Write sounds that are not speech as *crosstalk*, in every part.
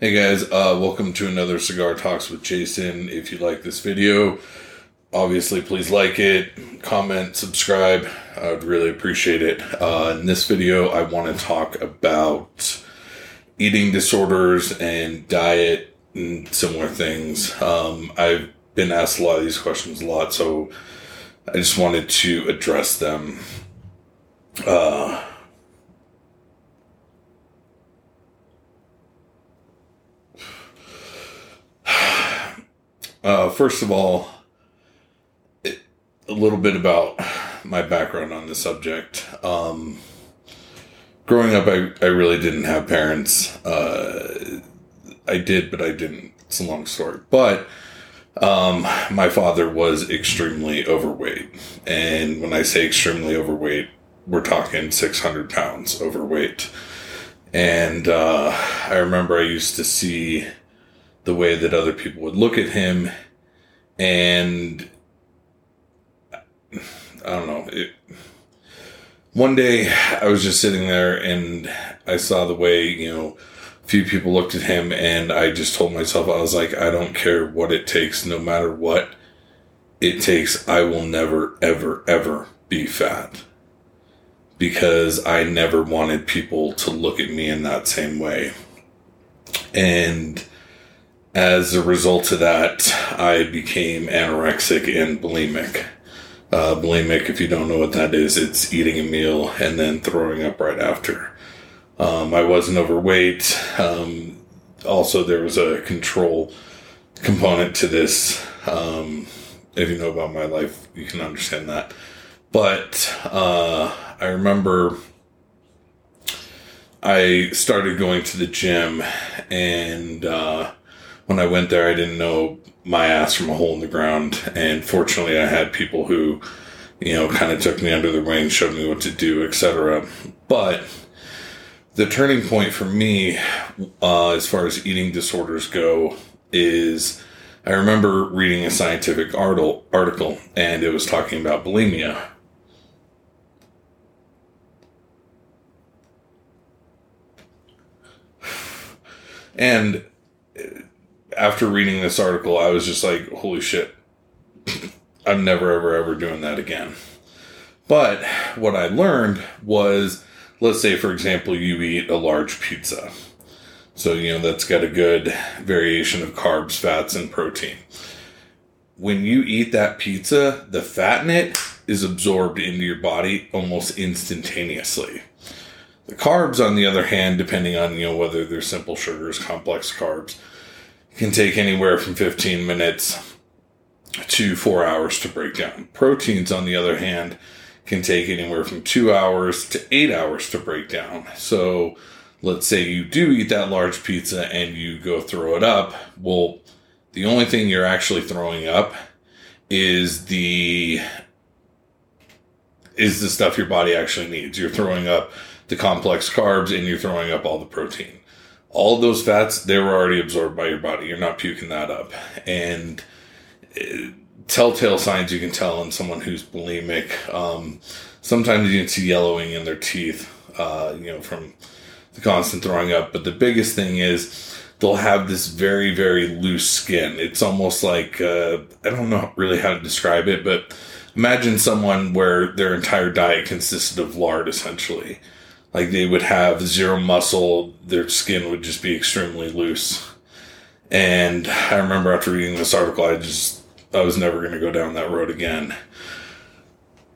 Hey guys, uh, welcome to another Cigar Talks with Jason. If you like this video, obviously please like it, comment, subscribe. I would really appreciate it. Uh, in this video, I want to talk about eating disorders and diet and similar things. Um, I've been asked a lot of these questions a lot, so I just wanted to address them. Uh, Uh, first of all, it, a little bit about my background on the subject. Um, growing up, I, I really didn't have parents. Uh, I did, but I didn't. It's a long story. But um, my father was extremely overweight. And when I say extremely overweight, we're talking 600 pounds overweight. And uh, I remember I used to see the way that other people would look at him and I don't know. It, one day I was just sitting there and I saw the way, you know, a few people looked at him and I just told myself, I was like, I don't care what it takes, no matter what it takes, I will never, ever, ever be fat. Because I never wanted people to look at me in that same way. And as a result of that, I became anorexic and bulimic. Uh, bulimic, if you don't know what that is, it's eating a meal and then throwing up right after. Um, I wasn't overweight. Um, also, there was a control component to this. Um, if you know about my life, you can understand that. But uh, I remember I started going to the gym and. Uh, when I went there, I didn't know my ass from a hole in the ground. And fortunately, I had people who, you know, kind of took me under the wing, showed me what to do, etc. But the turning point for me, uh, as far as eating disorders go, is I remember reading a scientific article and it was talking about bulimia. And after reading this article, I was just like, holy shit, *laughs* I'm never, ever, ever doing that again. But what I learned was, let's say, for example, you eat a large pizza. So, you know, that's got a good variation of carbs, fats, and protein. When you eat that pizza, the fat in it is absorbed into your body almost instantaneously. The carbs, on the other hand, depending on, you know, whether they're simple sugars, complex carbs, can take anywhere from 15 minutes to four hours to break down. Proteins, on the other hand, can take anywhere from two hours to eight hours to break down. So let's say you do eat that large pizza and you go throw it up. Well, the only thing you're actually throwing up is the is the stuff your body actually needs. You're throwing up the complex carbs and you're throwing up all the protein all those fats they were already absorbed by your body. You're not puking that up, and uh, telltale signs you can tell in someone who's bulimic. Um, sometimes you can see yellowing in their teeth, uh, you know, from the constant throwing up. But the biggest thing is they'll have this very very loose skin. It's almost like uh, I don't know really how to describe it, but imagine someone where their entire diet consisted of lard essentially like they would have zero muscle, their skin would just be extremely loose. And I remember after reading this article, I just, I was never going to go down that road again.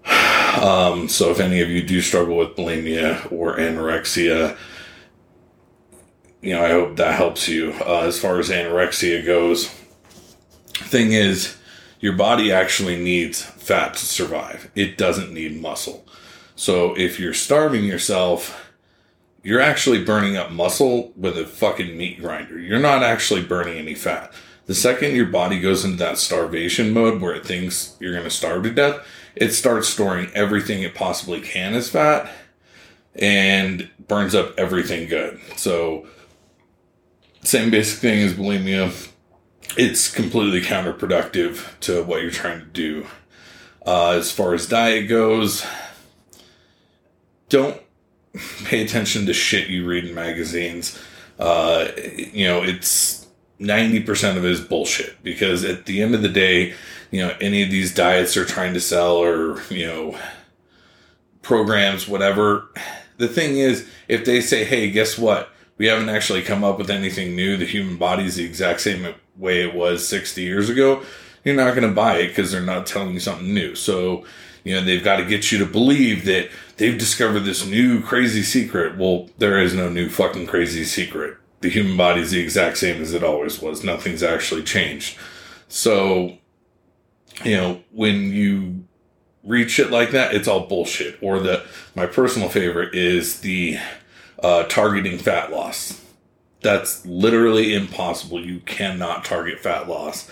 *sighs* Um, so if any of you do struggle with bulimia or anorexia, you know, I hope that helps you. Uh, as far as anorexia goes, thing is, your body actually needs fat to survive. It doesn't need muscle. So if you're starving yourself, you're actually burning up muscle with a fucking meat grinder. You're not actually burning any fat. The second your body goes into that starvation mode where it thinks you're going to starve to death, it starts storing everything it possibly can as fat and burns up everything good. So, same basic thing as bulimia. It's completely counterproductive to what you're trying to do. Uh, as far as diet goes, don't pay attention to shit you read in magazines. Uh, you know, it's 90% of it is bullshit because at the end of the day, you know, any of these diets they're trying to sell or, you know, programs, whatever. The thing is, if they say, hey, guess what? We haven't actually come up with anything new. The human body is the exact same way it was 60 years ago. You're not going to buy it because they're not telling you something new. So, you know, they've got to get you to believe that they've discovered this new crazy secret. Well, there is no new fucking crazy secret. The human body is the exact same as it always was. Nothing's actually changed. So, you know, when you read shit like that, it's all bullshit. Or the my personal favorite is the uh, targeting fat loss. That's literally impossible. You cannot target fat loss.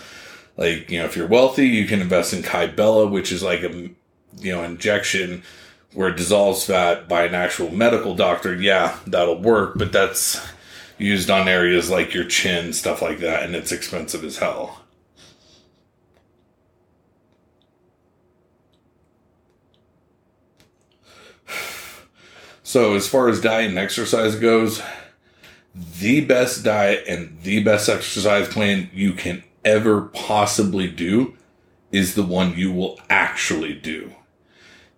Like you know, if you're wealthy, you can invest in Kybella, which is like a you know injection where it dissolves fat by an actual medical doctor. Yeah, that'll work, but that's used on areas like your chin, stuff like that, and it's expensive as hell. So, as far as diet and exercise goes, the best diet and the best exercise plan you can ever possibly do is the one you will actually do.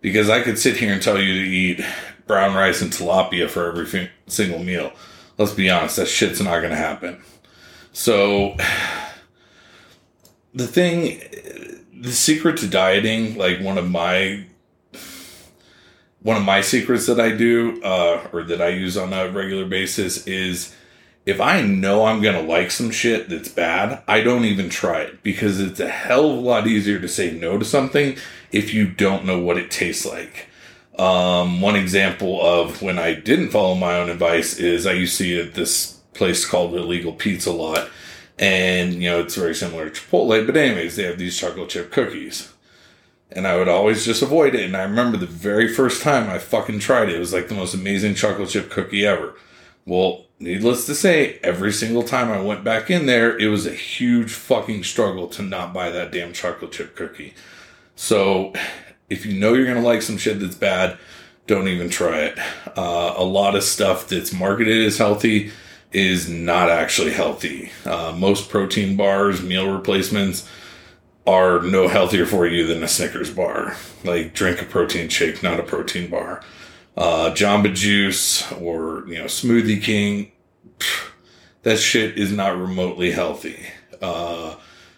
Because I could sit here and tell you to eat brown rice and tilapia for every single meal. Let's be honest, that shit's not going to happen. So, *sighs* the thing, the secret to dieting, like one of my one of my secrets that I do, uh, or that I use on a regular basis is if I know I'm going to like some shit that's bad, I don't even try it because it's a hell of a lot easier to say no to something if you don't know what it tastes like. Um, one example of when I didn't follow my own advice is I used to eat at this place called Illegal Pete's a lot. And, you know, it's very similar to Chipotle. But anyways, they have these chocolate chip cookies and I would always just avoid it. And I remember the very first time I fucking tried it, it was like the most amazing chocolate chip cookie ever. Well, needless to say, every single time I went back in there, it was a huge fucking struggle to not buy that damn chocolate chip cookie. So, if you know you're gonna like some shit that's bad, don't even try it. Uh, a lot of stuff that's marketed as healthy is not actually healthy. Uh, most protein bars, meal replacements, are no healthier for you than a Snickers bar. Like drink a protein shake, not a protein bar. Uh, Jamba Juice or you know Smoothie King, that shit is not remotely healthy. Uh,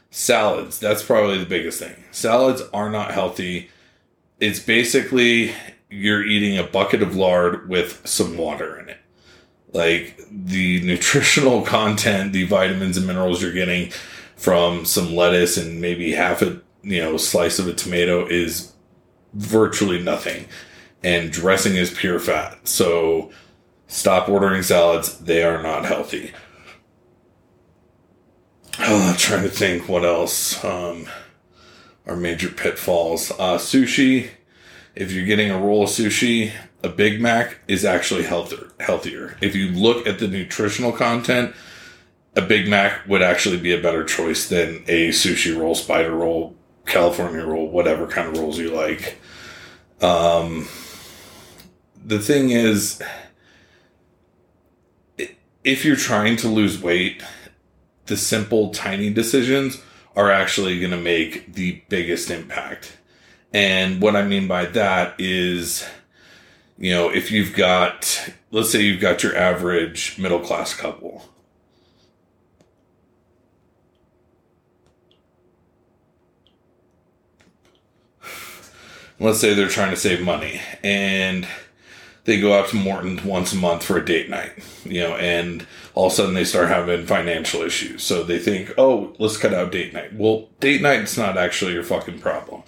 salads, that's probably the biggest thing. Salads are not healthy. It's basically you're eating a bucket of lard with some water in it. Like the *laughs* nutritional content, the vitamins and minerals you're getting from some lettuce and maybe half a you know slice of a tomato is virtually nothing and dressing is pure fat so stop ordering salads they are not healthy oh, i'm trying to think what else um, are major pitfalls uh, sushi if you're getting a roll of sushi a big mac is actually healthier healthier if you look at the nutritional content a Big Mac would actually be a better choice than a sushi roll, spider roll, California roll, whatever kind of rolls you like. Um, the thing is, if you're trying to lose weight, the simple, tiny decisions are actually going to make the biggest impact. And what I mean by that is, you know, if you've got, let's say you've got your average middle class couple let's say they're trying to save money and they go out to Morton's once a month for a date night, you know, and all of a sudden they start having financial issues. So they think, oh, let's cut out date night. Well, date night's not actually your fucking problem.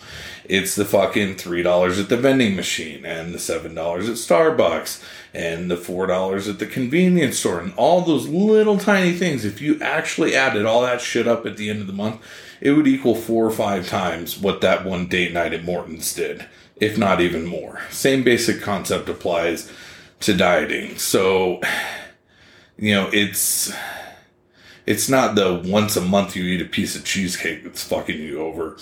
It's the fucking $3 at the vending machine and the $7 at Starbucks and the $4 at the convenience store and all those little tiny things. If you actually added all that shit up at the end of the month, it would equal four or five times what that one date night at Morton's did, if not even more. Same basic concept applies to dieting. So, you know, it's it's not the once a month you eat a piece of cheesecake that's fucking you over.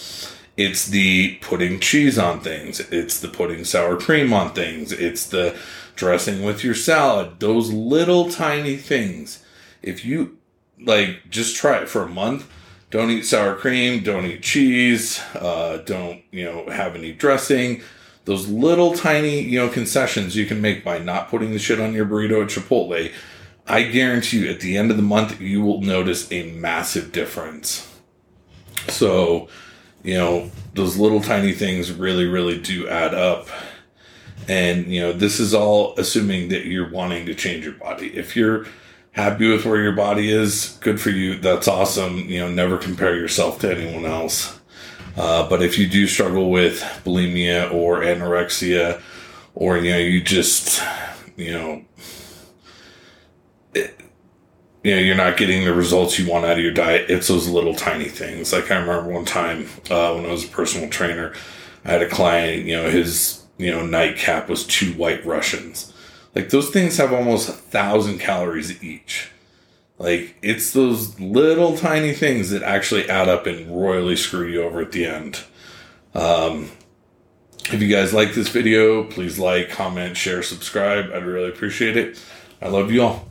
It's the putting cheese on things. It's the putting sour cream on things. It's the dressing with your salad. Those little tiny things. If you like, just try it for a month. Don't eat sour cream. Don't eat cheese. Uh, don't, you know, have any dressing. Those little tiny, you know, concessions you can make by not putting the shit on your burrito at Chipotle. I guarantee you at the end of the month, you will notice a massive difference. So, you know, those little tiny things really, really do add up. And, you know, this is all assuming that you're wanting to change your body. If you're happy with where your body is, good for you. That's awesome. You know, never compare yourself to anyone else. Uh, but if you do struggle with bulimia or anorexia, or, you know, you just, you know, it, you know, you're not getting the results you want out of your diet. It's those little tiny things. Like I remember one time uh, when I was a personal trainer, I had a client, you know, his, you know, nightcap was two white Russians. Like those things have almost a thousand calories each. Like it's those little tiny things that actually add up and royally screw you over at the end. Um, if you guys like this video, please like, comment, share, subscribe. I'd really appreciate it. I love you all.